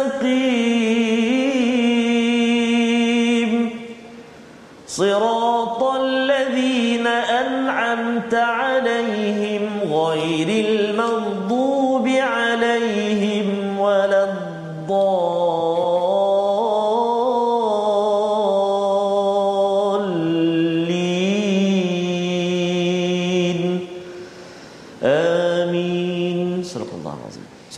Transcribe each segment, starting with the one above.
المستقيم. صراط الذين أنعمت عليهم غير المغضوب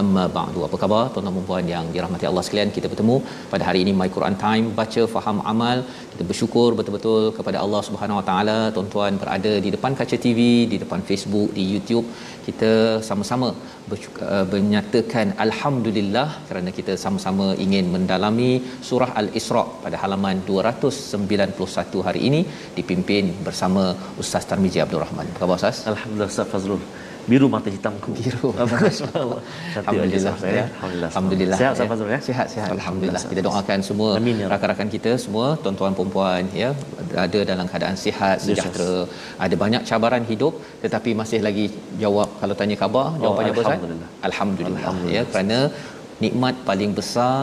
Amma ba'du. Apa khabar tuan-tuan dan puan yang dirahmati Allah sekalian? Kita bertemu pada hari ini My Quran Time, baca faham amal. Kita bersyukur betul-betul kepada Allah Subhanahu Wa Taala. Tuan-tuan berada di depan kaca TV, di depan Facebook, di YouTube. Kita sama-sama menyatakan alhamdulillah kerana kita sama-sama ingin mendalami surah Al-Isra pada halaman 291 hari ini dipimpin bersama Ustaz Tarmizi Abdul Rahman. Apa khabar Ustaz? Alhamdulillah Ustaz Fazrul. Biru mata hitamku. Biru. Alhamdulillah. Alhamdulillah saya. ya. Alhamdulillah. Sehat ya. Ustaz Fazrul ya? Sihat sihat. Alhamdulillah. Kita doakan semua Amin, ya rakan-rakan kita semua tuan-tuan puan-puan ya ada dalam keadaan sihat Ya, sejahtera. Ada banyak cabaran hidup tetapi masih lagi jawab kalau tanya khabar jawapannya apa Ustaz? Alhamdulillah. Alhamdulillah. Alhamdulillah. Ya kerana nikmat paling besar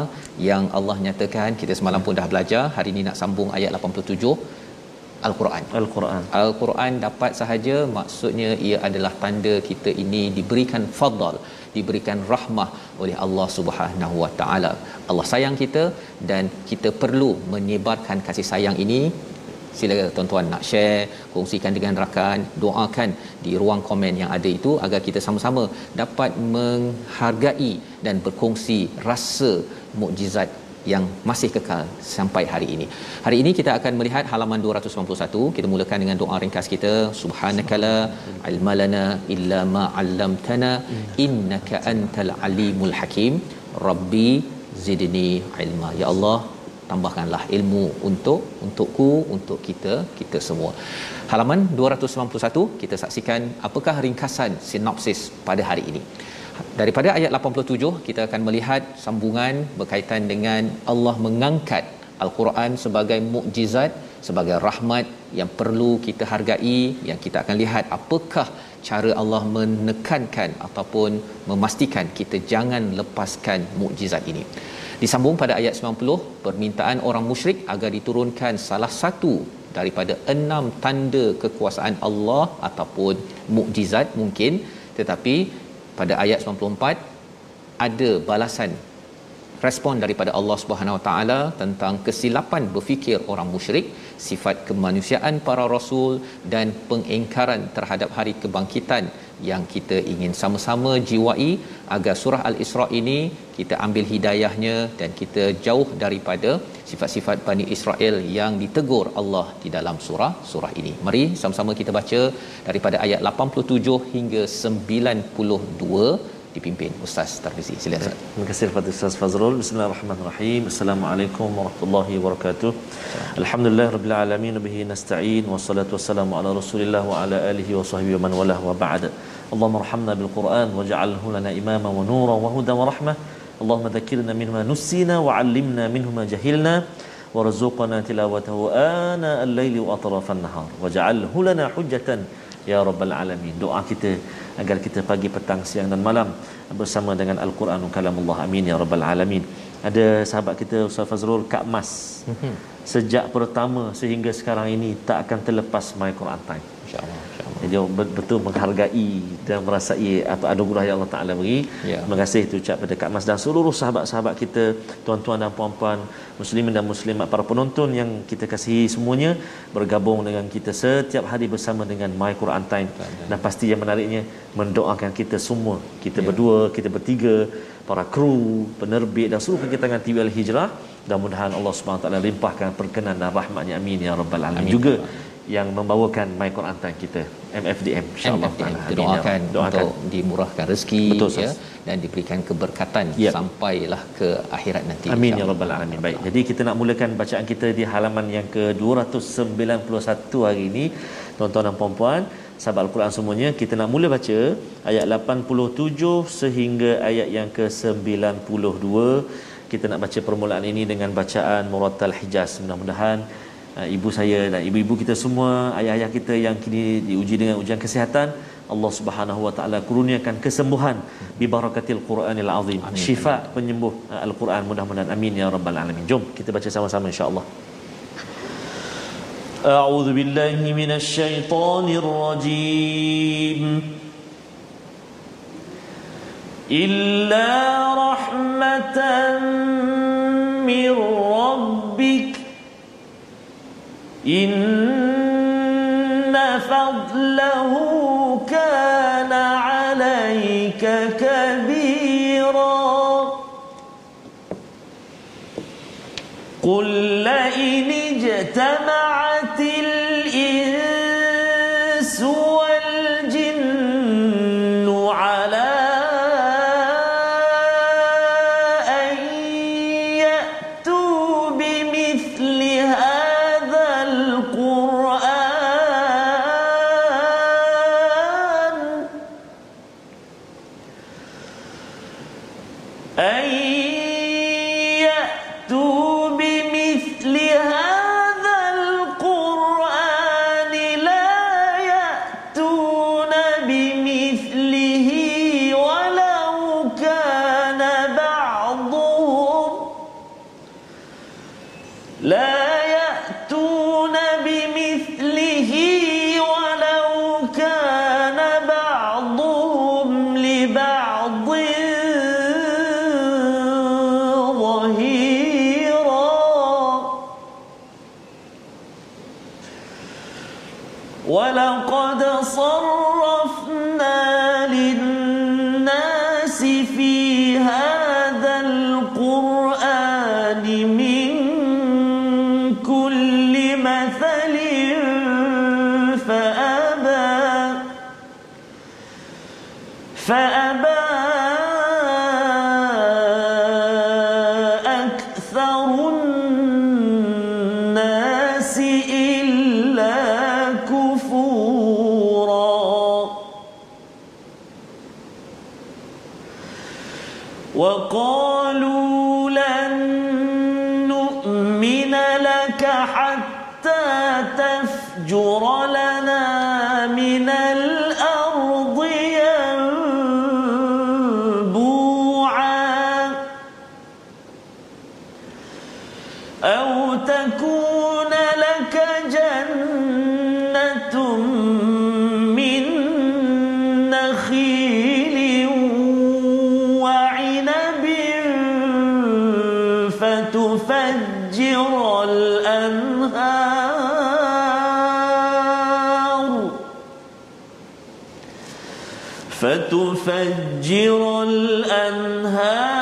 yang Allah nyatakan kita semalam pun dah belajar hari ini nak sambung ayat 87 Al-Quran. Al-Quran. Al-Quran dapat sahaja maksudnya ia adalah tanda kita ini diberikan fadal diberikan rahmah oleh Allah Subhanahu Wa Taala. Allah sayang kita dan kita perlu menyebarkan kasih sayang ini sila tuan-tuan nak share kongsikan dengan rakan doakan di ruang komen yang ada itu agar kita sama-sama dapat menghargai dan berkongsi rasa mukjizat yang masih kekal sampai hari ini. Hari ini kita akan melihat halaman 291. Kita mulakan dengan doa ringkas kita. Subhanakala ilmalana illa ma 'allamtana innaka antal alimul hakim. Rabbi zidni ilma. Ya Allah, tambahkanlah ilmu untuk untukku untuk kita kita semua. Halaman 291 kita saksikan apakah ringkasan sinopsis pada hari ini. Daripada ayat 87 kita akan melihat sambungan berkaitan dengan Allah mengangkat Al-Quran sebagai mukjizat, sebagai rahmat yang perlu kita hargai, yang kita akan lihat apakah cara Allah menekankan ataupun memastikan kita jangan lepaskan mukjizat ini. Disambung pada ayat 90 permintaan orang musyrik agar diturunkan salah satu daripada enam tanda kekuasaan Allah ataupun mukjizat mungkin tetapi pada ayat 94 ada balasan respon daripada Allah Subhanahu Wa Taala tentang kesilapan berfikir orang musyrik, sifat kemanusiaan para rasul dan pengingkaran terhadap hari kebangkitan yang kita ingin sama-sama jiwai agar surah Al-Isra ini kita ambil hidayahnya dan kita jauh daripada sifat-sifat Bani Israel yang ditegur Allah di dalam surah surah ini. Mari sama-sama kita baca daripada ayat 87 hingga 92 dipimpin Ustaz Tarmizi. Silakan Ustaz. Terima kasih kepada Ustaz Fazrul. Bismillahirrahmanirrahim. Assalamualaikum warahmatullahi wabarakatuh. Alhamdulillah rabbil alamin bihi nasta'in wassalatu wassalamu ala Rasulillah wa ala alihi wa sahbihi wa man walah wa ba'd. Allahumma arhamna bil Quran waj'alhu lana imama wa nura wa hudan wa rahmah. Allahumma dhakkirna minhu ma nussina wa 'allimna minhu ma jahilna warzuqna tilawatahu ana al-laili wa atrafan nahar waj'alhu lana hujjatan ya rabbal alamin. Doa kita agar kita pagi petang siang dan malam bersama dengan al-Quran kalamullah amin ya rabbal alamin. Ada sahabat kita Ustaz Fazrul Kak Mas. Sejak pertama sehingga sekarang ini tak akan terlepas my Quran time. Insya-Allah. Dia betul menghargai dan merasai apa anugerah yang Allah Taala beri. Ya. Terima kasih itu ucap pada Kak Mas dan seluruh sahabat-sahabat kita, tuan-tuan dan puan-puan, muslimin dan muslimat, para penonton yang kita kasihi semuanya bergabung dengan kita setiap hari bersama dengan My Quran Time. Dan pasti yang menariknya mendoakan kita semua. Kita berdua, kita bertiga, para kru, penerbit dan seluruh kegiatan TV Al Hijrah. Mudah-mudahan Allah Subhanahu Wa Taala limpahkan perkenan dan rahmatnya amin ya rabbal alamin. Amin. Juga yang membawakan My Quran Time kita MFDM insyaallah taala. Kita ya doakan doakan untuk dimurahkan rezeki Betul, ya dan diberikan keberkatan Yep. sampailah ke akhirat nanti. Amin ya rabbal alamin. Baik. Jadi kita nak mulakan bacaan kita di halaman yang ke-291 hari ini. Tuan-tuan dan puan-puan, sahabat Al-Quran semuanya, kita nak mula baca ayat 87 sehingga ayat yang ke-92. Kita nak baca permulaan ini dengan bacaan Murattal Hijaz. Mudah-mudahan ibu saya dan ibu-ibu kita semua, ayah-ayah kita yang kini diuji dengan ujian kesihatan, Allah Subhanahu wa taala kurniakan kesembuhan bi barakatil Quranil Azim. Syifa penyembuh uh, Al-Quran mudah-mudahan amin ya rabbal alamin. Jom kita baca sama-sama insya-Allah. أعوذ بالله من الشيطان الرجيم إلا رحمة من ربك إن فضله كان عليك كبيرا. قل لئن اجتمعت مأجورا فتفجر الأنهار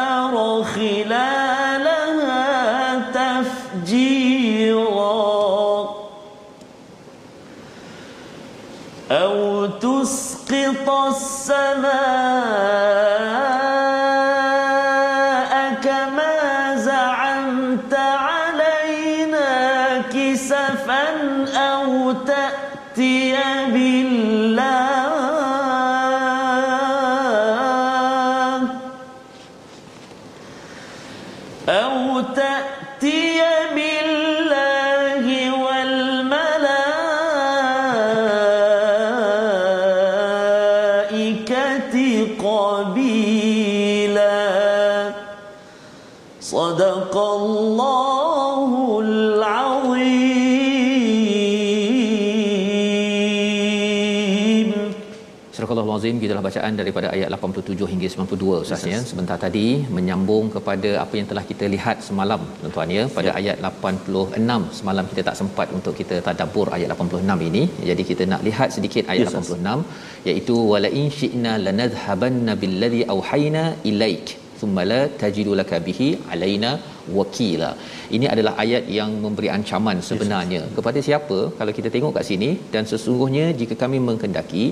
bacaan daripada ayat 87 hingga 92 Ustaz ya. Sebentar tadi menyambung kepada apa yang telah kita lihat semalam tuan-tuan ya pada ya. ayat 86 semalam kita tak sempat untuk kita tadabbur ayat 86 ini. Jadi kita nak lihat sedikit ayat yes, 86 iaitu wala in syi'na lanadhhabanna billadhi auhayna ilaik thumma tajidu laka bihi alaina wakila. Ini adalah ayat yang memberi ancaman sebenarnya yes. kepada siapa kalau kita tengok kat sini dan sesungguhnya jika kami mengkendaki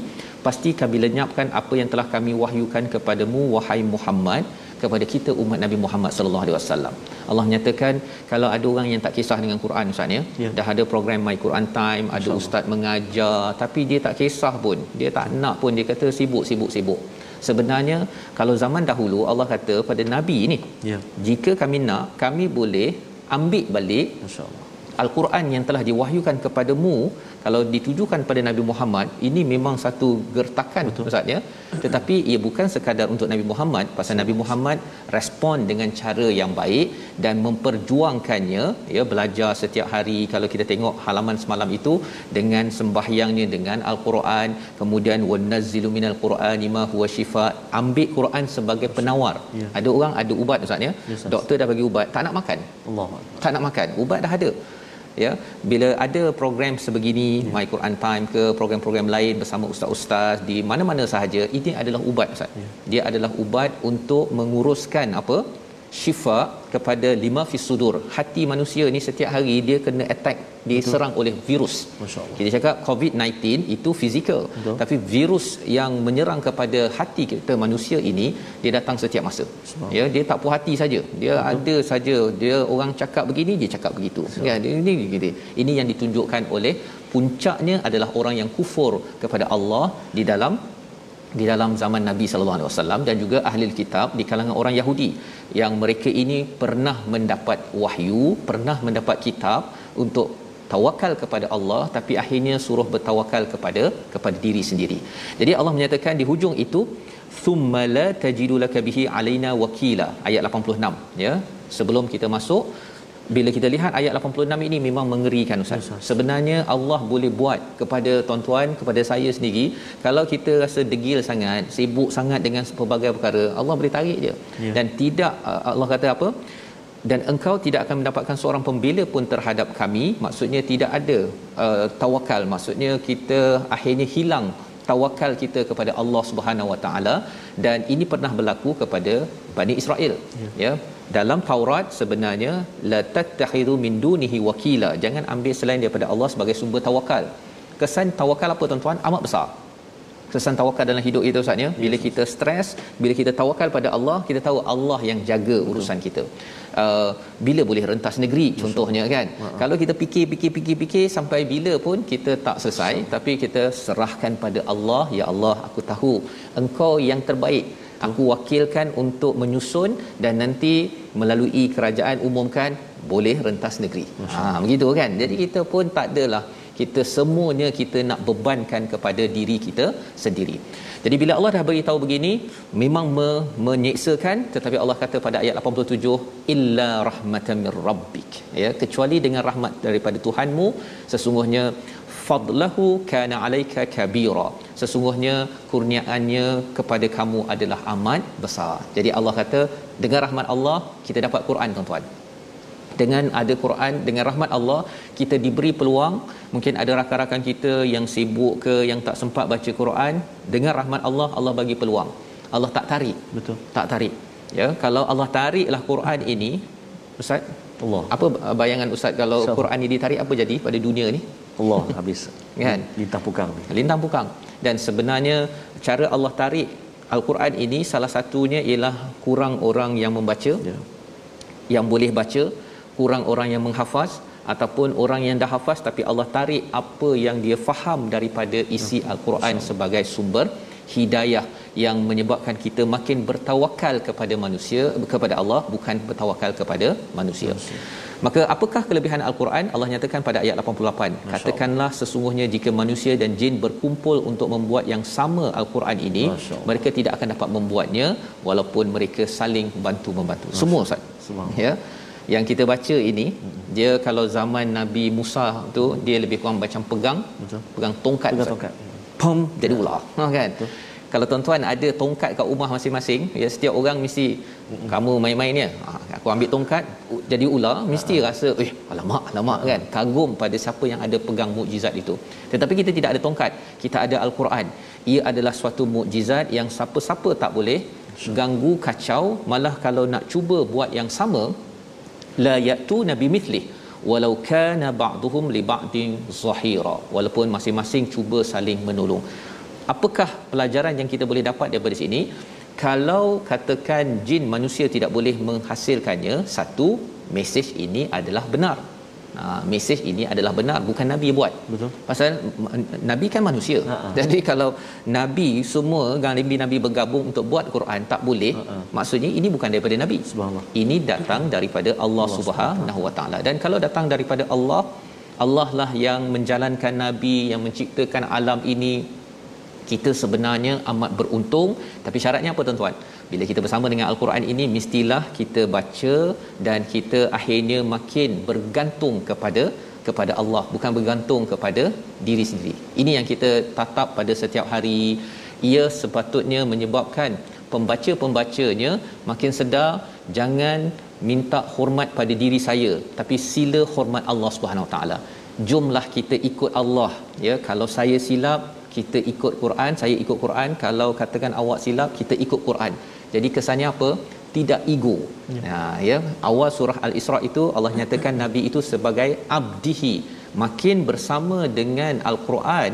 pasti kami lenyapkan apa yang telah kami wahyukan kepadamu wahai Muhammad kepada kita umat Nabi Muhammad sallallahu alaihi wasallam. Allah nyatakan kalau ada orang yang tak kisah dengan Quran Ustaz ya, ya. dah ada program My Quran Time, ada ustaz mengajar tapi dia tak kisah pun, dia tak nak pun dia kata sibuk sibuk sibuk sebenarnya kalau zaman dahulu Allah kata pada nabi ni ya. Jika kami nak kami boleh ambil balik insyaallah Al-Quran yang telah diwahyukan kepadamu kalau ditujukan pada Nabi Muhammad ini memang satu gertakan Betul. Ustaz ya? Tetapi ia bukan sekadar untuk Nabi Muhammad. Pasal Nabi Muhammad respon dengan cara yang baik dan memperjuangkannya ya belajar setiap hari. Kalau kita tengok halaman semalam itu dengan sembahyangnya dengan Al-Quran kemudian wanazzilu minal qur'ani ma huwa shifa ambil Quran sebagai penawar. Ya. ada orang ada ubat Ustaz ya? Yes, doktor dah bagi ubat tak nak makan. Allah tak nak makan ubat dah ada ya bila ada program sebegini ya. My Quran Time ke program-program lain bersama ustaz-ustaz di mana-mana sahaja ini adalah ubat ustaz ya. dia adalah ubat untuk menguruskan apa syifa kepada lima fi sudur. Hati manusia ni setiap hari dia kena attack diserang Betul. oleh virus. Masyaallah. Kita cakap covid-19 itu fizikal. Betul. tapi virus yang menyerang kepada hati kita manusia ini dia datang setiap masa. Ya dia tak puas hati saja. Dia Betul. ada saja. Dia orang cakap begini dia cakap begitu. Ya ini gitu ini yang ditunjukkan oleh puncaknya adalah orang yang kufur kepada Allah di dalam di dalam zaman Nabi sallallahu alaihi wasallam dan juga ahli kitab di kalangan orang Yahudi yang mereka ini pernah mendapat wahyu, pernah mendapat kitab untuk tawakal kepada Allah tapi akhirnya suruh bertawakal kepada kepada diri sendiri. Jadi Allah menyatakan di hujung itu thumma la tajidu laka bihi alaina wakila ayat 86 ya. Sebelum kita masuk bila kita lihat ayat 86 ini memang mengerikan ustaz. Sebenarnya Allah boleh buat kepada tuan-tuan, kepada saya sendiri, kalau kita rasa degil sangat, sibuk sangat dengan pelbagai perkara, Allah boleh tarik je. Ya. Dan tidak Allah kata apa? Dan engkau tidak akan mendapatkan seorang pembela pun terhadap kami. Maksudnya tidak ada uh, tawakal. Maksudnya kita akhirnya hilang tawakal kita kepada Allah Subhanahu Wa Taala dan ini pernah berlaku kepada Bani Israel ya, ya dalam Taurat sebenarnya la tattakhidhu min dunihi wakila. Jangan ambil selain daripada Allah sebagai sumber tawakal. Kesan tawakal apa tuan-tuan? Amat besar. Kesan tawakal dalam hidup kita ustaz ya? Bila kita stres bila kita tawakal pada Allah kita tahu Allah yang jaga urusan kita. Uh, bila boleh rentas negeri contohnya kan? Uh-huh. kalau kita fikir fikir fikir fikir sampai bila pun kita tak selesai tapi kita serahkan pada Allah ya Allah aku tahu engkau yang terbaik aku wakilkan untuk menyusun dan nanti melalui kerajaan umumkan boleh rentas negeri. Ha begitu kan. Jadi kita pun tak adalah kita semuanya kita nak bebankan kepada diri kita sendiri. Jadi bila Allah dah beritahu begini memang me- menyeksakan tetapi Allah kata pada ayat 87 illa rahmatan mir rabbik ya kecuali dengan rahmat daripada Tuhanmu sesungguhnya fadlahu kana alayka kabira. Sesungguhnya kurniaannya kepada kamu adalah amat besar. Jadi Allah kata dengan rahmat Allah kita dapat Quran tuan-tuan. Dengan ada Quran dengan rahmat Allah kita diberi peluang. Mungkin ada rakan-rakan kita yang sibuk ke yang tak sempat baca Quran dengan rahmat Allah Allah bagi peluang. Allah tak tarik. Betul. Tak tarik. Ya kalau Allah tariklah Quran ini ustaz Allah. apa bayangan ustaz kalau so. Quran ini ditarik apa jadi pada dunia ni Allah habis kan? lintang pukang lintang pukang. Dan sebenarnya cara Allah tarik al-Quran ini salah satunya ialah kurang orang yang membaca ya. yang boleh baca kurang orang yang menghafaz ataupun orang yang dah hafaz tapi Allah tarik apa yang dia faham daripada isi ya. al-Quran sebagai sumber hidayah yang menyebabkan kita makin bertawakal kepada manusia kepada Allah bukan bertawakal kepada manusia. manusia. Maka apakah kelebihan al-Quran? Allah nyatakan pada ayat 88. Katakanlah sesungguhnya jika manusia dan jin berkumpul untuk membuat yang sama al-Quran ini, mereka tidak akan dapat membuatnya walaupun mereka saling bantu membantu. Semua Ustaz. Ya. Yang kita baca ini, dia kalau zaman Nabi Musa tu dia lebih kurang macam pegang, Betul. pegang tongkat. Pegang tongkat. Pom jadi ular. Ha kan? Betul kalau tuan-tuan ada tongkat kat rumah masing-masing ya setiap orang mesti kamu main-main ya. Ha, aku ambil tongkat jadi ular mesti rasa eh alamak alamak kan. Kagum pada siapa yang ada pegang mukjizat itu. Tetapi kita tidak ada tongkat kita ada al-Quran. Ia adalah suatu mukjizat yang siapa-siapa tak boleh ganggu kacau malah kalau nak cuba buat yang sama la yatu nabi mithlih walau kana ba'dhum li ba'din zahira. Walaupun masing-masing cuba saling menolong apakah pelajaran yang kita boleh dapat daripada sini kalau katakan jin manusia tidak boleh menghasilkannya satu mesej ini adalah benar Ha, mesej ini adalah benar bukan nabi buat Betul. pasal nabi kan manusia Ha-ha. jadi kalau nabi semua nabi nabi bergabung untuk buat Quran tak boleh Ha-ha. maksudnya ini bukan daripada nabi Subhanallah. ini datang daripada Allah Subhanahu Wa Taala dan kalau datang daripada Allah Allah lah yang menjalankan nabi yang menciptakan alam ini kita sebenarnya amat beruntung. Tapi syaratnya apa tuan-tuan? Bila kita bersama dengan al-Quran ini mestilah kita baca dan kita akhirnya makin bergantung kepada kepada Allah. Bukan bergantung kepada diri sendiri. Ini yang kita tatap pada setiap hari. Ia sepatutnya menyebabkan pembaca-pembacanya makin sedar. Jangan minta hormat pada diri saya tapi sila hormat Allah Subhanahu Taala. Jomlah kita ikut Allah ya. Kalau saya silap kita ikut Quran saya ikut Quran. Kalau katakan awak silap kita ikut Quran. Jadi kesannya apa? Tidak ego. Ya. Ha, ya. Awal surah al-Isra itu Allah nyatakan nabi itu sebagai abdihi. Makin bersama dengan al-Quran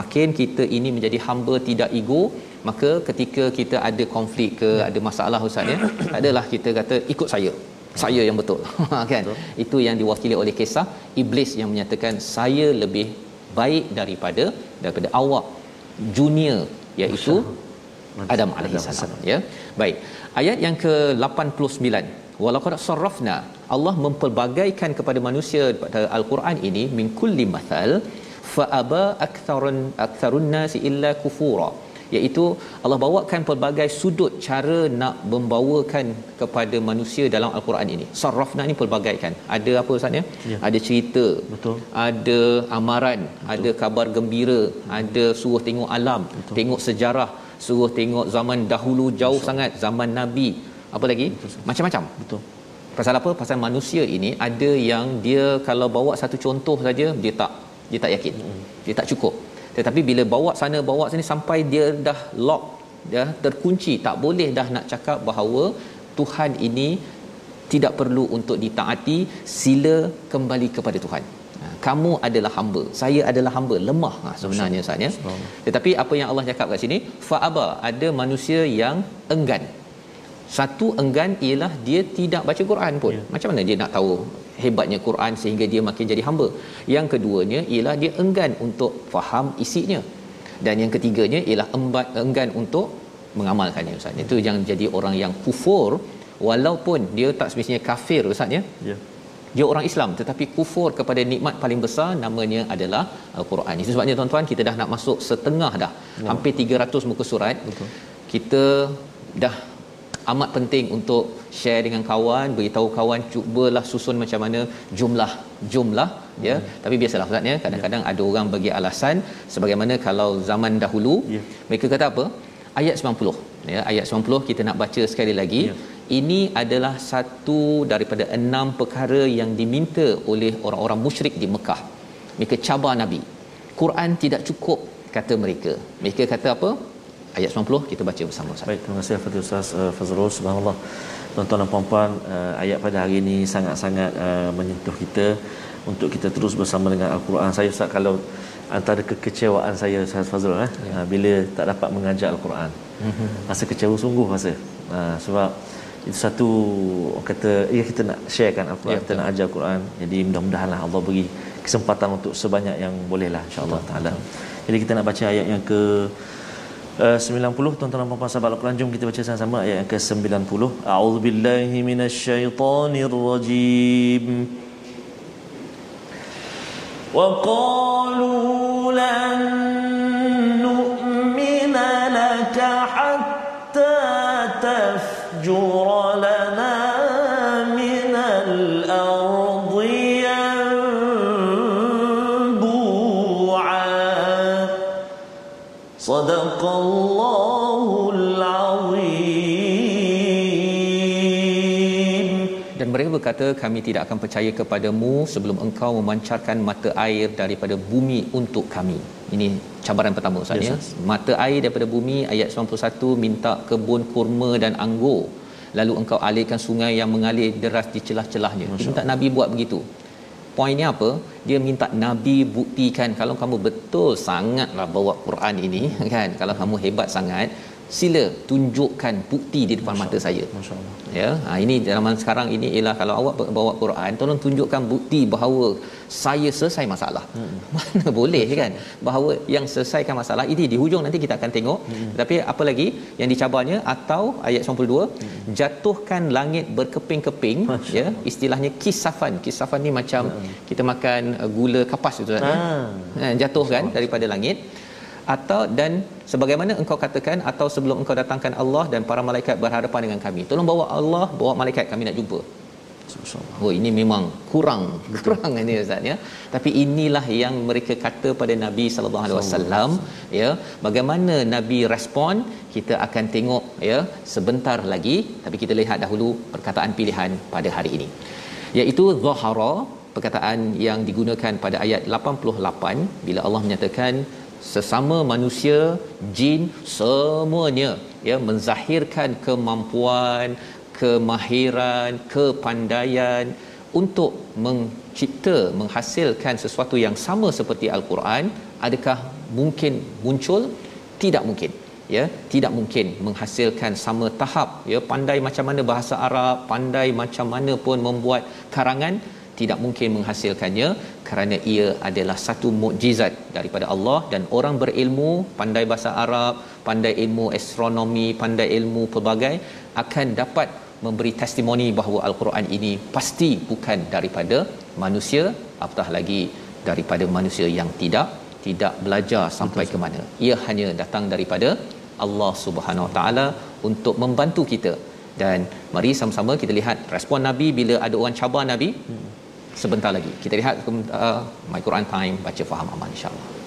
makin kita ini menjadi hamba tidak ego maka ketika kita ada konflik ke ya. ada masalah ustaz ya tak adalah kita kata ikut saya. Saya yang betul. Kan? Betul. itu yang diwakili oleh kisah iblis yang menyatakan saya lebih baik daripada daripada awak junior iaitu Adam alaihissalam ya. Baik ayat yang ke-89 walaqad sarrafna. Allah mempelbagaikan kepada manusia pada al-Quran ini min kulli mathal fa aba aktsarun aktsarun nasi illa kufura iaitu Allah bawakan pelbagai sudut cara nak membawakan kepada manusia dalam al-Quran ini. Sarrafna ni pelbagaikan. Ada apa ustaz ya? Ya. Ada cerita. Betul. Ada amaran, Betul. ada kabar gembira, ada suruh tengok alam, Betul. tengok sejarah, suruh tengok zaman dahulu jauh Betul. sangat, zaman nabi. Apa lagi? Betul. Macam-macam. Betul. Pasal apa? Pasal manusia ini ada yang dia kalau bawa satu contoh saja dia tak dia tak yakin. Hmm. Dia tak cukup. Tetapi bila bawa sana bawa sini sampai dia dah lock ya terkunci tak boleh dah nak cakap bahawa Tuhan ini tidak perlu untuk ditaati sila kembali kepada Tuhan. Ha, kamu adalah hamba, saya adalah hamba, lemah ha, sebenarnya Ustaz ya. Tetapi apa yang Allah cakap kat sini, faaba ada manusia yang enggan. Satu enggan ialah dia tidak baca Quran pun. Ya. Macam mana dia nak tahu hebatnya Quran sehingga dia makin jadi hamba. Yang keduanya ialah dia enggan untuk faham isinya. Dan yang ketiganya ialah embat, enggan untuk mengamalkannya Ustaz. Itu yang jadi orang yang kufur walaupun dia tak semestinya kafir Ustaz ya. Ya. Dia orang Islam tetapi kufur kepada nikmat paling besar namanya adalah Al-Quran. Itu sebabnya tuan-tuan kita dah nak masuk setengah dah. Ya. Hampir 300 muka surat. Betul. Kita dah amat penting untuk share dengan kawan beritahu kawan cubalah susun macam mana jumlah jumlah ya hmm. tapi biasalah ustaz ya kadang-kadang ya. ada orang bagi alasan sebagaimana kalau zaman dahulu ya. mereka kata apa ayat 90 ya ayat 90 kita nak baca sekali lagi ya. ini adalah satu daripada enam perkara yang diminta oleh orang-orang musyrik di Mekah mereka cabar nabi Quran tidak cukup kata mereka mereka kata apa ayat 90 kita baca bersama Ustaz. Baik, terima kasih Fatih Ustaz uh, Fazrul. Subhanallah. Tuan-tuan dan puan-puan, uh, ayat pada hari ini sangat-sangat uh, menyentuh kita untuk kita terus bersama dengan Al-Quran. Saya Ustaz kalau antara kekecewaan saya Ustaz Fazrul eh, ya. uh, bila tak dapat mengajar Al-Quran. Mm-hmm. Rasa kecewa sungguh rasa. Uh, sebab itu satu kata ya kita nak sharekan Al-Quran, ya, kita nak ajar Al-Quran. Jadi mudah-mudahanlah Allah beri kesempatan untuk sebanyak yang bolehlah insya-Allah taala. Jadi kita nak baca ayat yang ke Uh, 90 tuan-tuan dan puan-puan sahabat Al-Quran jom kita baca sama-sama ayat yang ke-90 A'udzubillahi minasyaitonirrajim. Wa qalu berkata kami tidak akan percaya kepadamu sebelum engkau memancarkan mata air daripada bumi untuk kami. Ini cabaran pertama Ustaz ya. Mata air daripada bumi ayat 91 minta kebun kurma dan anggur. Lalu engkau alirkan sungai yang mengalir deras di celah-celahnya. Dia minta nabi buat begitu. Poinnya apa? Dia minta nabi buktikan. Kalau kamu betul sangatlah bawa Quran ini kan? Kalau kamu hebat sangat sila tunjukkan bukti di depan Masya mata saya. Masyaallah ya ha, ini zaman sekarang ini ialah kalau awak bawa Quran tolong tunjukkan bukti bahawa saya selesai masalah. Hmm. mana boleh kan? Bahawa yang selesaikan masalah ini di hujung nanti kita akan tengok. Hmm. tapi apa lagi yang dicabarnya? Atau ayat 92 hmm. jatuhkan langit berkeping-keping Masya ya istilahnya kisafan. Kisafan ni macam hmm. kita makan uh, gula kapas itu kan ah. jatuhkan Masya daripada langit atau dan sebagaimana engkau katakan atau sebelum engkau datangkan Allah dan para malaikat berhadapan dengan kami tolong bawa Allah bawa malaikat kami nak jumpa Oh ini memang kurang kurang ini ustaz ya. Tapi inilah yang mereka kata pada Nabi sallallahu alaihi wasallam ya. Bagaimana Nabi respon kita akan tengok ya sebentar lagi tapi kita lihat dahulu perkataan pilihan pada hari ini. Iaitu zahara perkataan yang digunakan pada ayat 88 bila Allah menyatakan sesama manusia jin semuanya ya menzahirkan kemampuan kemahiran kepandaian untuk mencipta menghasilkan sesuatu yang sama seperti al-Quran adakah mungkin muncul? Tidak mungkin ya. Tidak mungkin menghasilkan sama tahap ya. Pandai macam mana bahasa Arab pandai macam mana pun membuat karangan tidak mungkin menghasilkannya kerana ia adalah satu mukjizat daripada Allah dan orang berilmu pandai bahasa Arab pandai ilmu astronomi pandai ilmu pelbagai akan dapat memberi testimoni bahawa al-Quran ini pasti bukan daripada manusia apatah lagi daripada manusia yang tidak tidak belajar sampai Betul. ke mana. Ia hanya datang daripada Allah Subhanahu Wa Taala untuk membantu kita. Dan mari sama-sama kita lihat respon nabi bila ada orang cabar nabi. Hmm sebentar lagi. Kita lihat uh, My Quran Time baca faham aman insya-Allah.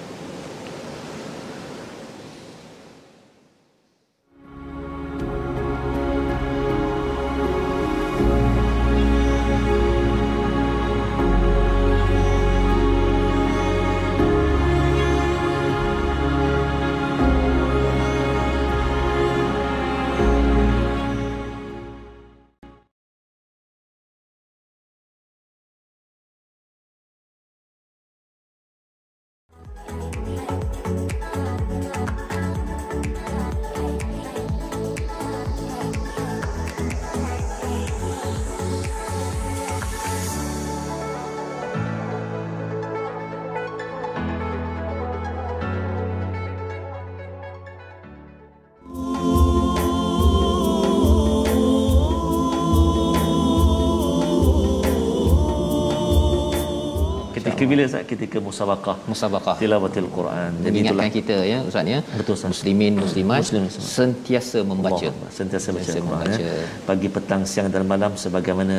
Bila saat ketika musabaqah? Musabaqah. Tilawatil Quran. Jadi ingatkan kita ya ustaz ya. Betul sah. muslimin muslimat Muslim, sentiasa membaca. Allah, sentiasa membaca, sentiasa membaca. Ya. pagi petang siang dan malam sebagaimana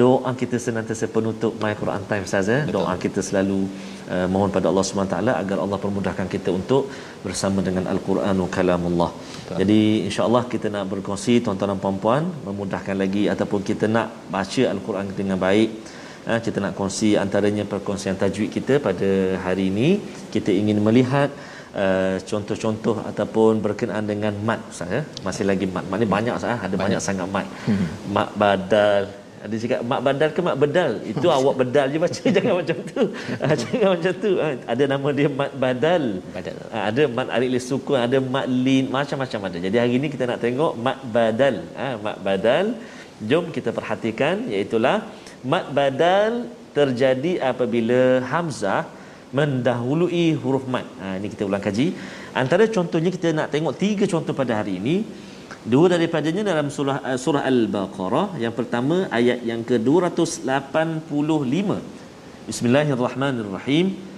doa kita senantiasa penutup my Quran time ustaz ya. Doa kita selalu uh, mohon pada Allah Subhanahu taala agar Allah permudahkan kita untuk bersama dengan al-Quran kalamullah. Betul. jadi insyaallah kita nak berkongsi tuan-tuan dan puan-puan memudahkan lagi ataupun kita nak baca al-Quran dengan baik kita nak kongsi antaranya perkongsian tajwid kita pada hari ini. Kita ingin melihat uh, contoh-contoh ataupun berkenaan dengan mat Ustaz ya. Masih lagi mat. Mat ni banyak Ustaz ada banyak, banyak sangat mat. Hmm. mat badal. Ada cakap mak badal ke mak bedal? Itu awak bedal je baca jangan macam tu. Ha, jangan macam tu. Ada nama dia mat badal, badal. Ada mat arik li sukun ada mat lin macam-macam ada. Jadi hari ini kita nak tengok mat badal. Ha, mat badal. Jom kita perhatikan iaitu lah Mat badal terjadi apabila hamzah mendahului huruf mat. Ha, ini kita ulang kaji. Antara contohnya kita nak tengok tiga contoh pada hari ini. Dua daripadanya dalam surah uh, surah Al-Baqarah. Yang pertama ayat yang ke-285. Bismillahirrahmanirrahim.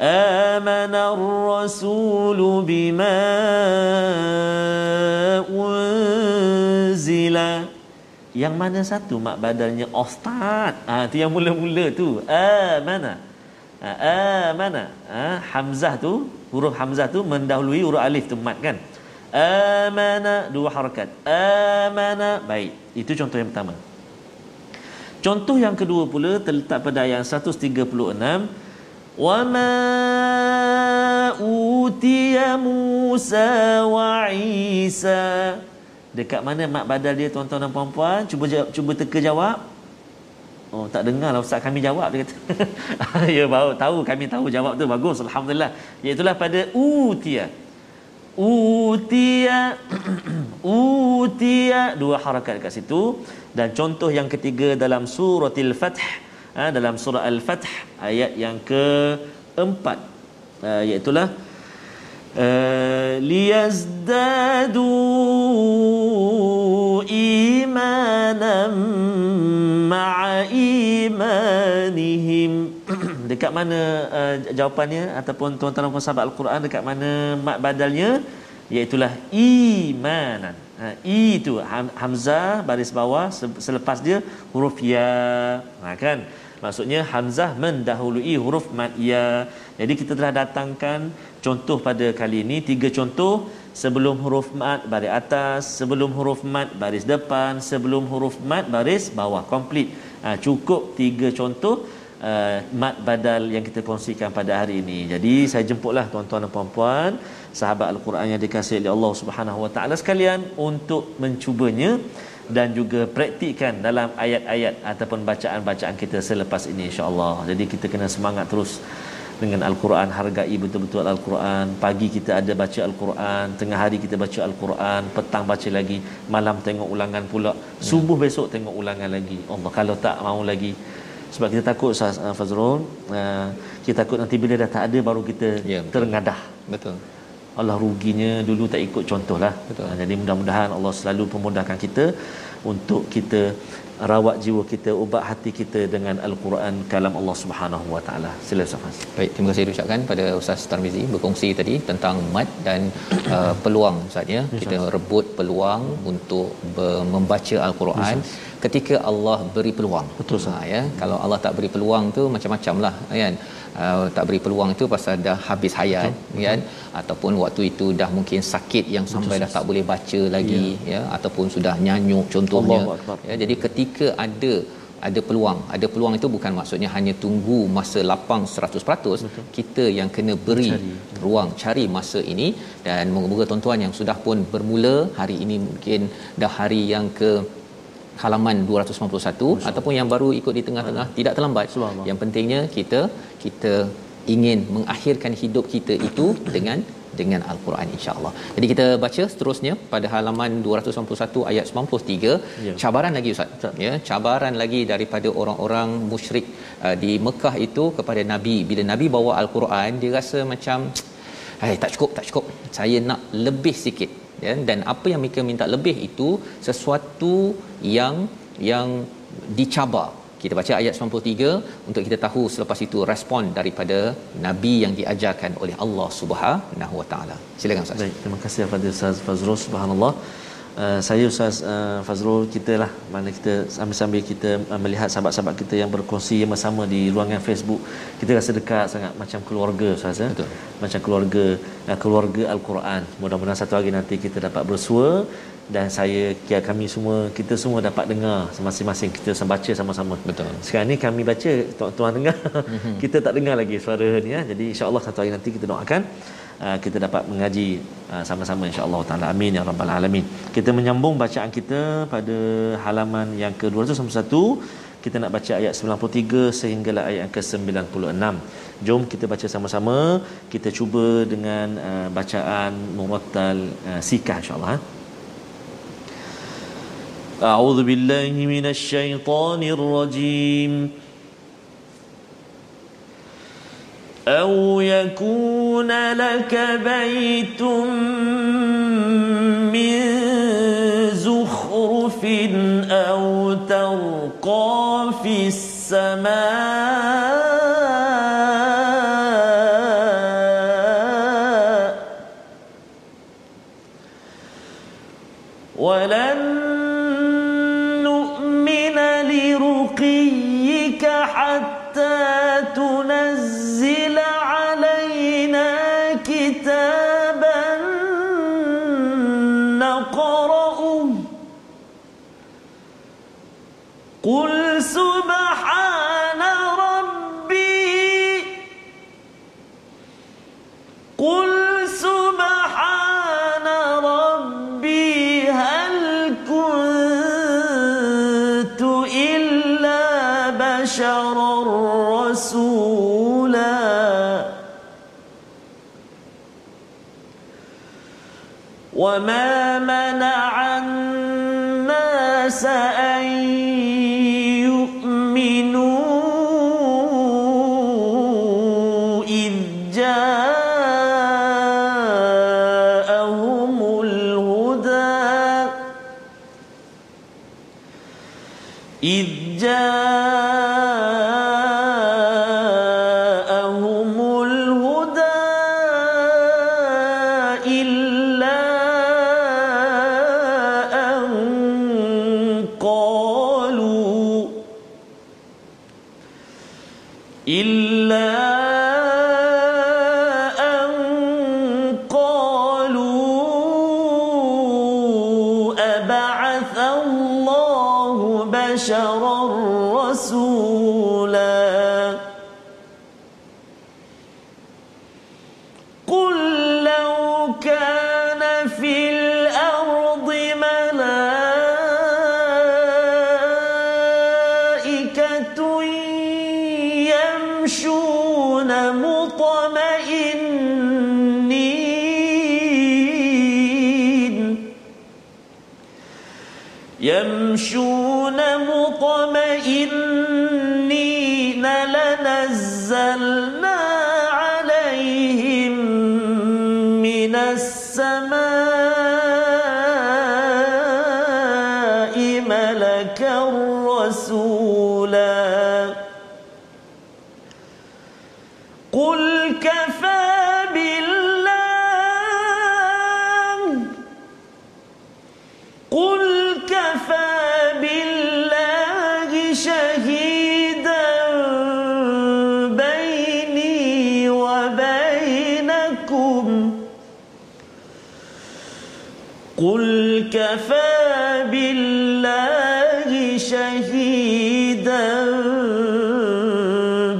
آمن الرسول بما أنزل yang mana satu? Mak badalnya ustaz. Ah ha, tu yang mula-mula tu. Ah mana? Ah mana? Ah hamzah tu huruf hamzah tu mendahului huruf alif tu mat kan? Amana dua harakat. Amana baik itu contoh yang pertama. Contoh yang kedua pula terletak pada ayat 136 wa ma utiya Musa wa Isa dekat mana mak badal dia tuan-tuan dan puan-puan cuba cuba teka jawab Oh tak dengar lah ustaz kami jawab dia kata. ya baru tahu kami tahu jawab tu bagus alhamdulillah. Iaitu pada utia. Utia utia dua harakat dekat situ dan contoh yang ketiga dalam suratil fath ha, dalam surah al-fath ayat yang keempat uh, iaitu liyazdadu imanam ma'a imanihim dekat mana uh, jawapannya ataupun tuan-tuan dan sahabat al-Quran dekat mana mak badalnya? Iaitu imanan. Ha, i itu hamzah baris bawah selepas dia huruf ya. Ha, kan maksudnya hamzah mendahului huruf mad ya. Jadi kita telah datangkan contoh pada kali ini. Tiga contoh. Sebelum huruf mat baris atas. Sebelum huruf mat baris depan. Sebelum huruf mat baris bawah. Komplit. Ha, cukup tiga contoh uh, mat badal yang kita kongsikan pada hari ini. Jadi saya jemputlah tuan-tuan dan puan-puan sahabat al-Quran yang dikasihi oleh Allah Subhanahu wa taala sekalian untuk mencubanya dan juga praktikkan dalam ayat-ayat ataupun bacaan-bacaan kita selepas ini insya-Allah. Jadi kita kena semangat terus dengan Al-Quran. Hargai betul-betul Al-Quran. Pagi kita ada baca Al-Quran. Tengah hari kita baca Al-Quran. Petang baca lagi. Malam tengok ulangan pula. Subuh besok tengok ulangan lagi. Allah kalau tak mau lagi. Sebab kita takut uh, Fazrul uh, kita takut nanti bila dah tak ada baru kita ya, terengadah betul Allah ruginya dulu tak ikut contohlah betul. Jadi mudah-mudahan Allah selalu memudahkan kita untuk kita rawat jiwa kita ubat hati kita dengan al-Quran kalam Allah Subhanahu wa taala. Sila Ustaz. Baik, terima kasih ucapkan pada Ustaz Tarmizi berkongsi tadi tentang mat dan uh, peluang Ustaz ya. Kita rebut peluang untuk membaca al-Quran ketika Allah beri peluang. Betul ha, ya. Kalau Allah tak beri peluang tu macam-macam lah kan. Uh, tak beri peluang itu pasal dah habis hayat Betul. kan? Ataupun waktu itu dah mungkin sakit yang sampai Betul. dah tak boleh baca lagi ya, ya? Ataupun sudah nyanyuk contohnya. Ya jadi ketika ada ada peluang ada peluang itu bukan maksudnya hanya tunggu masa lapang 100% Betul. kita yang kena beri cari. ruang cari masa ini. Dan moga-moga tuan-tuan yang sudah pun bermula hari ini mungkin dah hari yang ke halaman 291 Masya ataupun yang baru ikut di tengah-tengah tidak terlambat. Yang pentingnya kita kita ingin mengakhirkan hidup kita itu dengan dengan al-Quran insya-Allah. Jadi kita baca seterusnya pada halaman 291 ayat 93 ya. cabaran lagi ustaz. Ya, cabaran lagi daripada orang-orang musyrik uh, di Mekah itu kepada Nabi. Bila Nabi bawa al-Quran dia rasa macam hai tak cukup tak cukup. Saya nak lebih sikit ya dan apa yang mereka minta lebih itu sesuatu yang yang dicabar kita baca ayat 93 untuk kita tahu selepas itu respon daripada nabi yang diajarkan oleh Allah Subhanahu Wa Taala. Silakan Ustaz. Baik, terima kasih kepada Ustaz Fazrul subhanallah. Uh, saya Ustaz uh, Fazrul kita lah mana kita sambil-sambil kita uh, melihat sahabat-sahabat kita yang berkongsi bersama di ruangan Facebook kita rasa dekat sangat macam keluarga Ustaz ya? Betul. macam keluarga uh, keluarga Al-Quran mudah-mudahan satu hari nanti kita dapat bersua dan saya kira kami semua kita semua dapat dengar masing-masing. Kita baca sama-sama. Betul. Sekarang ni kami baca tuan-tuan dengar. Mm-hmm. kita tak dengar lagi suara ni ya. Jadi insyaallah satu hari nanti kita doakan uh, kita dapat mengaji uh, sama-sama insyaallah taala. Amin ya rabbal alamin. Kita menyambung bacaan kita pada halaman yang ke-291 kita nak baca ayat 93 sehinggalah ayat yang ke-96 jom kita baca sama-sama. Kita cuba dengan uh, bacaan murattal uh, sikah insyaallah ha? أعوذ بالله من الشيطان الرجيم. أو يكون لك بيت من زخرف أو ترقى في السماء كفى بالله شهيدا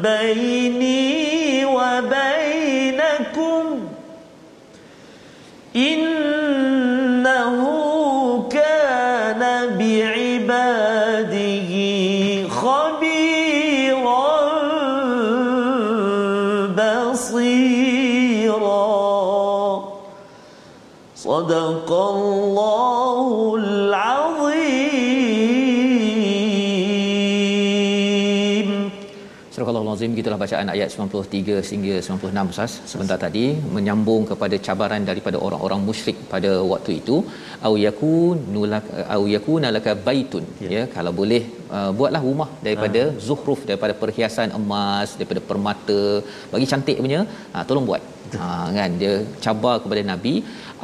بيني وبينكم. إنه كان بعباده خبيرا بصيرا. صدق الله Surah Al-Azim gitulah bacaan ayat 93 hingga 96 Ustaz. Sebentar tadi menyambung kepada cabaran daripada orang-orang musyrik pada waktu itu. Au yakunu lak au yakuna laka baitun. Ya, ya kalau boleh uh, buatlah rumah daripada uh. zuhruf daripada perhiasan emas daripada permata. Bagi cantik punya ha, tolong buat. Ha, kan? Dia cabar kepada nabi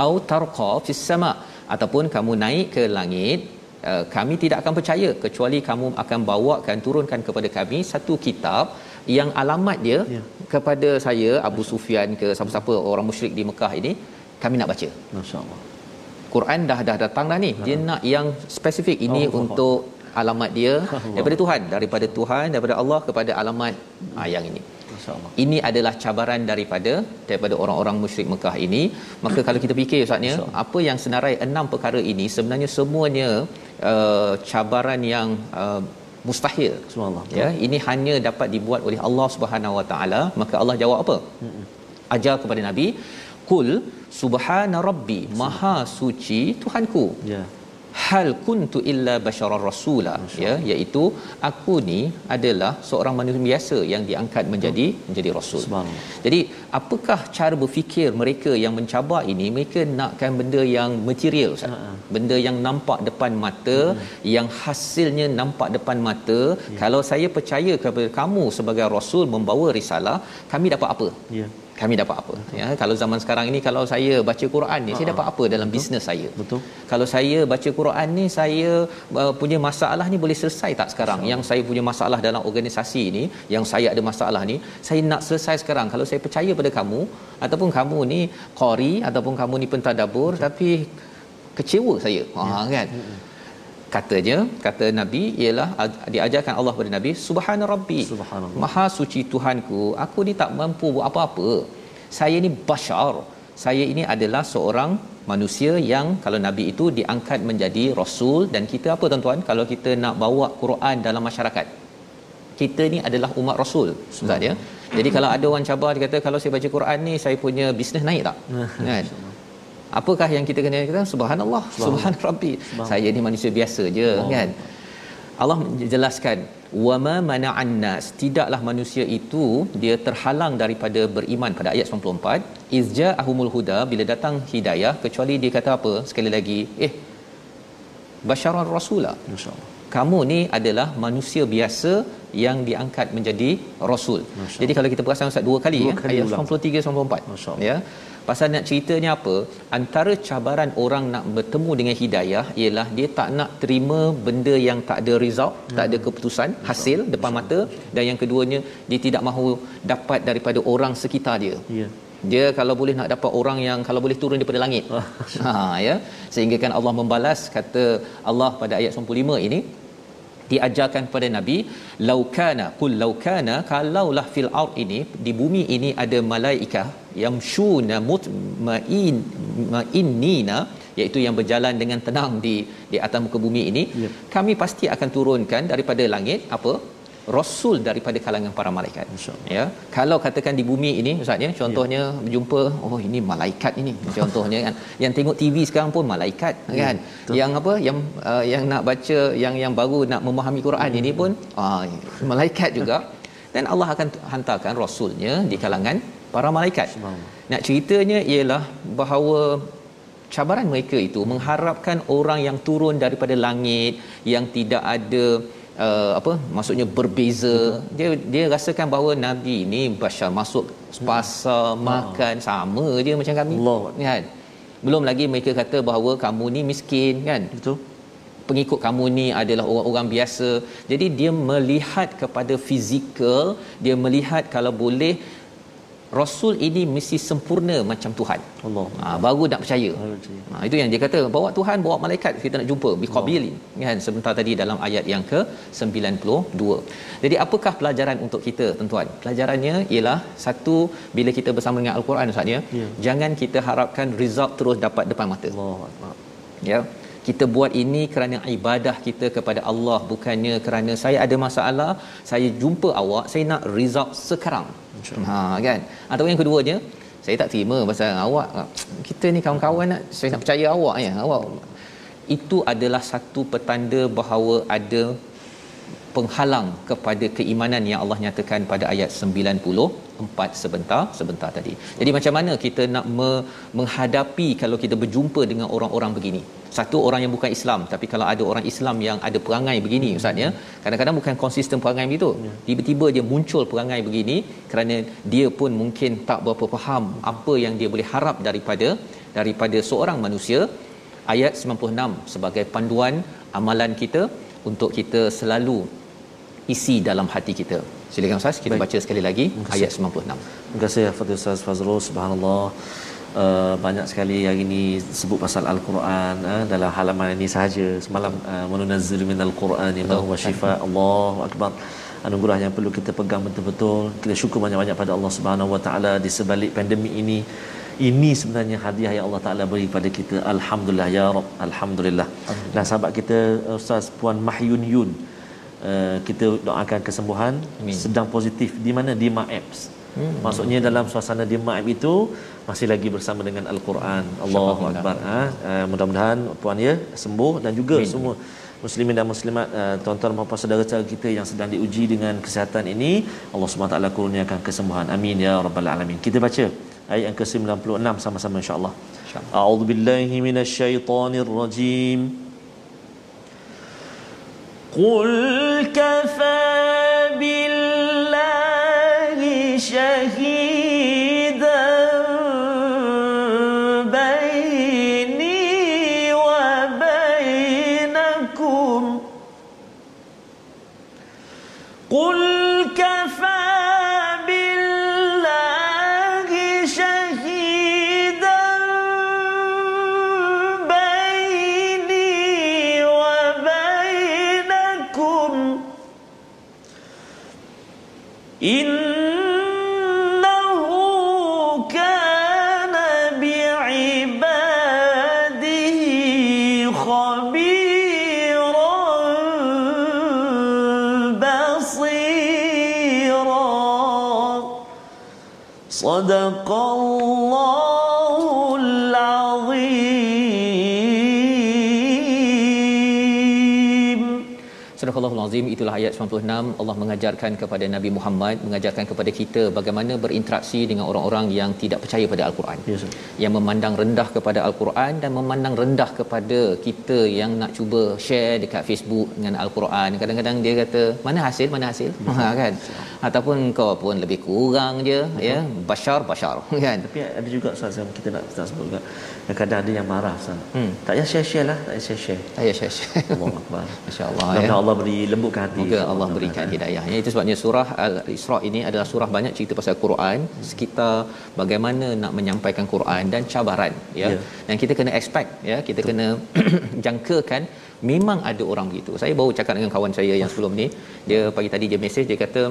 au tarqa fis sama. Ataupun kamu naik ke langit Uh, kami tidak akan percaya kecuali kamu akan bawakan turunkan kepada kami satu kitab yang alamat dia Ya. kepada saya Abu Sufyan ke siapa-siapa orang musyrik di Mekah ini kami nak baca. Masya-Allah. Quran dah dah datang dah ni. Dia nak yang spesifik ini Oh, untuk alamat dia Allah. daripada Tuhan, daripada Tuhan, daripada Allah kepada alamat ah, yang ini. Masya-Allah. Ini adalah cabaran daripada daripada orang-orang musyrik Mekah ini. Maka kalau kita fikir ustaznya, apa yang senarai enam perkara ini sebenarnya semuanya uh, cabaran yang uh, mustahil. Subhanallah. Ya, ini hanya dapat dibuat oleh Allah Subhanahu Wa Taala. Maka Allah jawab apa? Ajar kepada Nabi, "Qul subhana rabbi, maha suci Tuhanku." Ya. Hal kuntu illa basyarar rasula ya iaitu aku ni adalah seorang manusia biasa yang diangkat menjadi menjadi rasul. Jadi apakah cara berfikir mereka yang mencabar ini? Mereka nakkan benda yang material Ustaz. Ha-ha. benda yang nampak depan mata yang hasilnya nampak depan mata. Kalau saya percaya kepada kamu sebagai rasul membawa risalah kami dapat apa? Ya. Kami dapat apa. Ya kalau zaman sekarang ini kalau saya baca Quran ni saya dapat apa dalam bisnes saya? Betul. kalau saya baca Quran ni saya uh, punya masalah ni boleh selesai tak sekarang? Yang saya punya masalah dalam organisasi ni yang saya ada masalah ni saya nak selesai sekarang. Kalau saya percaya pada kamu ataupun kamu ni qari ataupun kamu ni pentadabbur tapi kecewa saya. Ha kan katanya kata nabi ialah diajarkan Allah kepada nabi subhana rabbi. Subhanallah. maha suci tuhanku aku ni tak mampu buat apa-apa. Saya ni bashar. Saya ini adalah seorang manusia yang kalau nabi itu diangkat menjadi rasul. Dan kita apa tuan-tuan? Kalau kita nak bawa Quran dalam masyarakat kita ni adalah umat rasul ustaz ya. Jadi kalau ada orang cabar dia kata kalau saya baca Quran ni saya punya bisnes naik tak? Kan apakah yang kita kena kata? Subhanallah subhan rabbi. Saya ni manusia biasa je kan? Allah menjelaskan wama mana'an nas. Tidaklah manusia itu dia terhalang daripada beriman pada ayat 94 izja ahumul huda bila datang hidayah kecuali dia kata apa? Sekali lagi eh basyarar rasula. Insyaallah kamu ni adalah manusia biasa yang diangkat menjadi rasul. Jadi kalau kita perasan Ustaz dua kali, dua ya, kali ayat 93 94. Ya. Pasal nak ceritanya apa? Antara cabaran orang nak bertemu dengan hidayah ialah dia tak nak terima benda yang tak ada result, hmm. tak ada keputusan, hasil depan mata dan yang keduanya dia tidak mahu dapat daripada orang sekitar dia. Ya. Dia kalau boleh nak dapat orang yang kalau boleh turun daripada langit. ha ya. Sehingga kan Allah membalas kata Allah pada ayat 95 ini diajarkan kepada nabi laukana qul laukana kalaulah fil ard ini di bumi ini ada malaikah yamshuna mutmain mainina iaitu yang berjalan dengan tenang di di atas muka bumi ini ya. kami pasti akan turunkan daripada langit apa rasul daripada kalangan para malaikat ya kalau katakan di bumi ini ustaz ya contohnya ya. berjumpa oh ini malaikat ini contohnya kan yang tengok TV sekarang pun malaikat ya. kan Betul. yang apa yang uh, yang nak baca yang yang baru nak memahami Quran hmm. ini pun ah malaikat juga dan Allah akan hantarkan rasulnya di kalangan para malaikat nak ceritanya ialah bahawa cabaran mereka itu mengharapkan orang yang turun daripada langit yang tidak ada uh, apa maksudnya berbeza Betul. dia dia rasakan bahawa nabi ni basyar masuk pasar hmm. makan oh. sama dia macam kami Allah. kan belum lagi mereka kata bahawa kamu ni miskin kan betul pengikut kamu ni adalah orang-orang biasa jadi dia melihat kepada fizikal dia melihat kalau boleh rasul ini mesti sempurna macam Tuhan. Allah. Ha, baru nak percaya. Ha, itu yang dia kata bawa Tuhan bawa malaikat kita nak jumpa biqabilin kan sebentar tadi dalam ayat yang ke 92. Jadi apakah pelajaran untuk kita tuan-tuan? Pelajarannya ialah satu bila kita bersama dengan al-Quran Ustaz ya, ya. jangan kita harapkan result terus dapat depan mata. Allah. Ya kita buat ini kerana ibadah kita kepada Allah bukannya kerana saya ada masalah saya jumpa awak saya nak result sekarang ha kan? Atau yang keduanya saya tak terima pasal awak. Kita ni kawan-kawan nak saya nak percaya awak ya awak. Itu adalah satu petanda bahawa ada penghalang kepada keimanan yang Allah nyatakan pada ayat 94 sebentar sebentar tadi. Jadi macam mana kita nak me- menghadapi kalau kita berjumpa dengan orang-orang begini? Satu orang yang bukan Islam tapi kalau ada orang Islam yang ada perangai begini ustaz ya. Kadang-kadang bukan konsisten perangai begitu. Ya. Tiba-tiba dia muncul perangai begini kerana dia pun mungkin tak berapa faham apa yang dia boleh harap daripada daripada seorang manusia. Ayat 96 sebagai panduan amalan kita untuk kita selalu isi dalam hati kita. Silakan Ustaz, kita Baik. baca sekali lagi ayat 96. Terima kasih Fadil Ustaz Fazrul, subhanallah. Uh, banyak sekali hari ini sebut pasal al-Quran uh, dalam halaman ini sahaja. Semalam uh, menunazzilu minal Quran ma huwa shifa. Allahu akbar. Anugerah yang perlu kita pegang betul-betul. Kita syukur banyak-banyak pada Allah Subhanahu wa taala. Di sebalik pandemik ini ini sebenarnya hadiah yang Allah Taala beri kepada kita. Alhamdulillah ya rab. Alhamdulillah. Dan sahabat kita Ustaz Puan Mahyun Yun uh, kita doakan kesembuhan Amin. sedang positif di mana? Di Maapps hmm. maksudnya dalam suasana di Maap itu masih lagi bersama dengan Al-Quran. Allahu Akbar. Ha? uh, mudah-mudahan puan ya sembuh dan juga Amin. semua muslimin dan muslimat uh, tuan-tuan maupun saudara-saudara kita yang sedang diuji dengan kesihatan ini Allah Subhanahu taala kurniakan kesembuhan. Amin ya rabbal alamin. Kita baca ayat yang ke-96 sama-sama insya-Allah. A'udzubillahi minasyaitonirrajim قل كفى 56 Allah mengajarkan kepada Nabi Muhammad mengajarkan kepada kita bagaimana berinteraksi dengan orang-orang yang tidak percaya pada al-Quran. Yes, yang memandang rendah kepada al-Quran dan memandang rendah kepada kita yang nak cuba share dekat Facebook dengan al-Quran. Kadang-kadang dia kata mana hasil? Mana hasil? Yes. ha kan? yes. Ataupun kau pun lebih kurang je Betul. ya, bashar bashar kan. Tapi ada juga Ustaz yang kita nak tak sebut juga. Kadang-kadang ada yang marah Ustaz. Hmm. Tak payah share-share lah, tak payah share-share. Tak payah share-share. Allah Akbar. Masya-Allah ya. Allah beri lembutkan hati. Moga Allah berikan hidayah. Ya, itu sebabnya surah Al-Isra ini adalah surah banyak cerita pasal Quran, sekitar bagaimana nak menyampaikan Quran dan cabaran ya. ya. Dan kita kena expect ya, kita Betul. kena jangkakan memang ada orang begitu. Saya baru cakap dengan kawan saya yang sebelum ni, dia pagi tadi dia mesej dia kata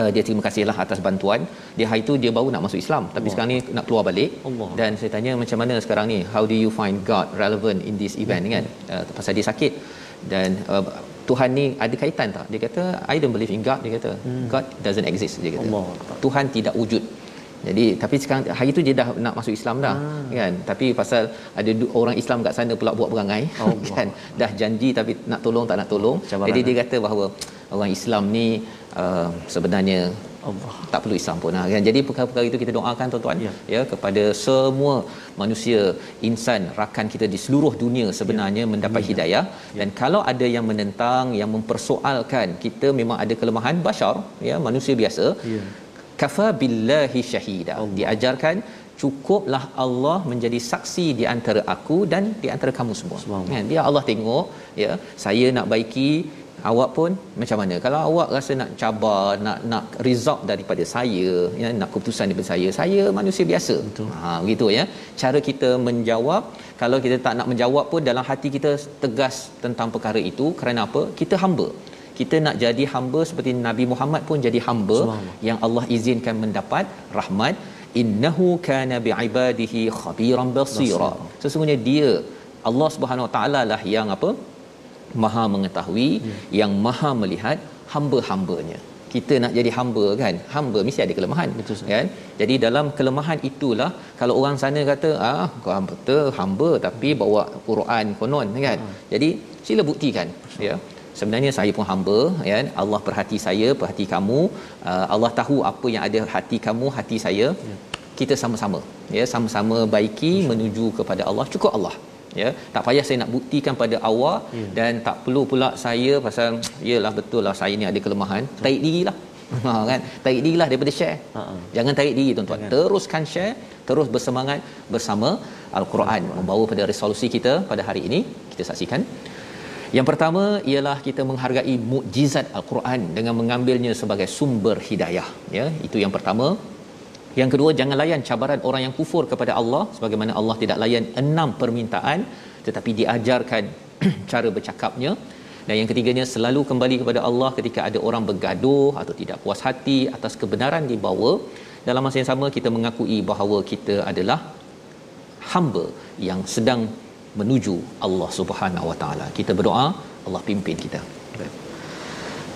Uh, dia terima kasihlah atas bantuan. Dia hari tu dia baru nak masuk Islam tapi Allah. sekarang ni nak keluar balik. Allah. Dan saya tanya macam mana sekarang ni how do you find God relevant in this event hmm. kan? Uh, pasal dia sakit dan uh, Tuhan ni ada kaitan tak? Dia kata I don't believe in God dia kata. Hmm. God doesn't exist dia kata. Allah. Tuhan tidak wujud. Jadi tapi sekarang hari tu dia dah nak masuk Islam dah ah. kan. Tapi pasal ada orang Islam kat sana pula buat perangai Allah. kan. Dah janji tapi nak tolong tak nak tolong. Cabaran Jadi dia kata bahawa orang Islam ni uh, sebenarnya Allah tak perlu Islam pun kan jadi perkara-perkara itu kita doakan tuan-tuan ya. ya kepada semua manusia insan rakan kita di seluruh dunia sebenarnya ya. mendapat ya. hidayah ya. dan kalau ada yang menentang yang mempersoalkan kita memang ada kelemahan bashar ya manusia biasa ya kafa billahi syahida Allah. diajarkan cukuplah Allah menjadi saksi di antara aku dan di antara kamu semua kan dia Allah tengok ya saya nak baiki awak pun macam mana? Kalau awak rasa nak cabar nak nak result daripada saya ya nak keputusan daripada saya saya manusia biasa. Betul. Ha begitu ya. Cara kita menjawab kalau kita tak nak menjawab pun dalam hati kita tegas tentang perkara itu kerana apa? Kita hamba. Kita nak jadi hamba seperti Nabi Muhammad pun jadi hamba yang Allah izinkan mendapat rahmat. Innahu kana biibadihi khabiran basira. Sesungguhnya dia Allah Subhanahu Wa Taala lah yang apa maha mengetahui hmm. yang maha melihat hamba-hambanya. Kita nak jadi hamba kan? Hamba mesti ada kelemahan. Betul kan? Jadi dalam kelemahan itulah kalau orang sana kata ah kau hamba hamba tapi bawa Quran konon kan? Hmm. jadi sila buktikan betul. ya. Sebenarnya saya pun hamba ya. Allah perhati saya perhati kamu. Uh, Allah tahu apa yang ada hati kamu hati saya. Ya. kita sama-sama ya. Sama-sama baiki Betul. menuju kepada Allah. Cukup Allah ya tak payah saya nak buktikan pada awak ya. dan tak perlu pula saya pasal yalah betul lah saya ni ada kelemahan. Betul. tarik dirilah. Ha kan? Tarik dirilah daripada share. Ha-ha. jangan tarik diri tuan-tuan. Jangan. teruskan share terus bersemangat bersama al-Quran. Membawa pada resolusi kita pada hari ini kita saksikan. Yang pertama ialah kita menghargai mukjizat al-Quran dengan mengambilnya sebagai sumber hidayah. Ya itu yang pertama yang kedua jangan layan cabaran orang yang kufur kepada Allah sebagaimana Allah tidak layan enam permintaan tetapi diajarkan cara bercakapnya dan yang ketiganya selalu kembali kepada Allah ketika ada orang bergaduh atau tidak puas hati atas kebenaran dibawa dalam masa yang sama kita mengakui bahawa kita adalah hamba yang sedang menuju Allah Subhanahu Wa Taala. Kita berdoa Allah pimpin kita.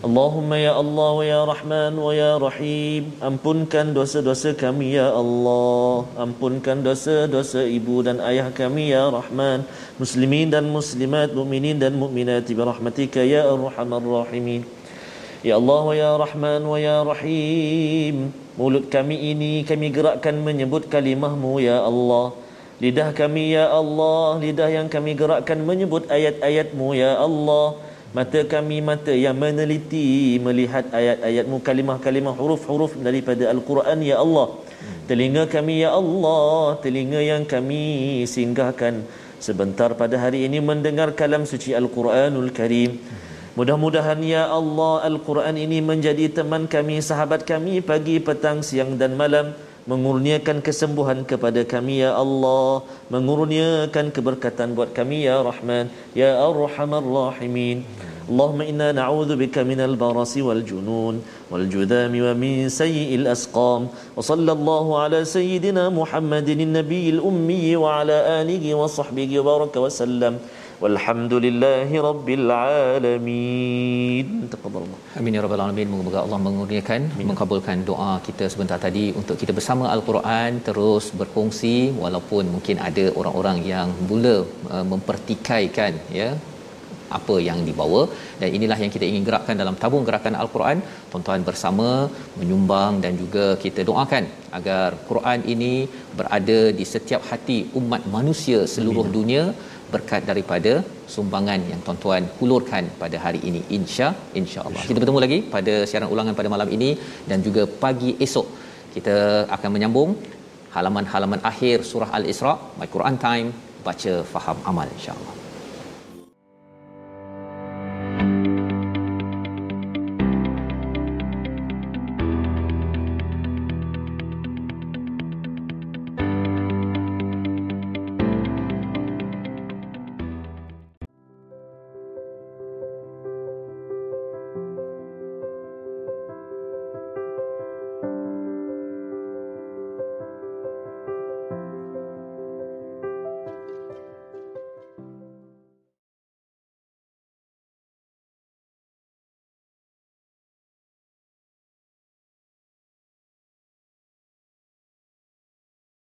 Allahumma ya Allah wa ya Rahman wa ya Rahim. Ampunkan dosa-dosa kami ya Allah. Ampunkan dosa-dosa ibu dan ayah kami ya Rahman. Muslimin dan muslimat, mu'minin dan mu'minat Birahmatika ya Arhamar Rahimin. Ya Allah wa ya Rahman wa ya Rahim. Mulut kami ini kami gerakkan menyebut kalimahmu ya Allah. Lidah kami ya Allah. Lidah yang kami gerakkan menyebut ayat-ayatmu ya Allah Mata kami mata yang meneliti melihat ayat-ayatmu kalimah-kalimah huruf-huruf daripada Al-Quran ya Allah. Telinga kami ya Allah, telinga yang kami singgahkan. Sebentar pada hari ini mendengar kalam suci Al-Quranul Karim. Mudah-mudahan ya Allah Al-Quran ini menjadi teman kami, sahabat kami pagi, petang, siang dan malam mengurniakan kesembuhan kepada kami ya Allah. Mengurniakan keberkatan buat kami ya Rahman ya Arhamar Rahimin. Allahumma inna na'udhu bika minal barasi wal junun wal judami wa min sayyi'il asqam. Wa sallallahu ala sayyidina Muhammadin nabiyil ummi wa ala alihi wa sahbihi wa baraka wa sallam. Walhamdulillahi Rabbil Alamin. Amin ya Rabbal Alamin. Moga Allah mengurniakan Amin. Mengkabulkan doa kita sebentar tadi Untuk kita bersama Al-Quran Terus berkongsi Walaupun mungkin ada orang-orang yang Mula uh, mempertikaikan Ya apa yang dibawa. Dan inilah yang kita ingin gerakkan dalam tabung gerakan al-Quran. Tuan-tuan bersama menyumbang dan juga kita doakan agar Quran ini berada di setiap hati umat manusia seluruh Amin. dunia berkat daripada sumbangan yang tuan-tuan hulurkan pada hari ini insya insyaallah. Kita bertemu lagi pada siaran ulangan pada malam ini dan juga pagi esok. Kita akan menyambung halaman-halaman akhir surah al-Isra. My Quran time baca faham amal insyaallah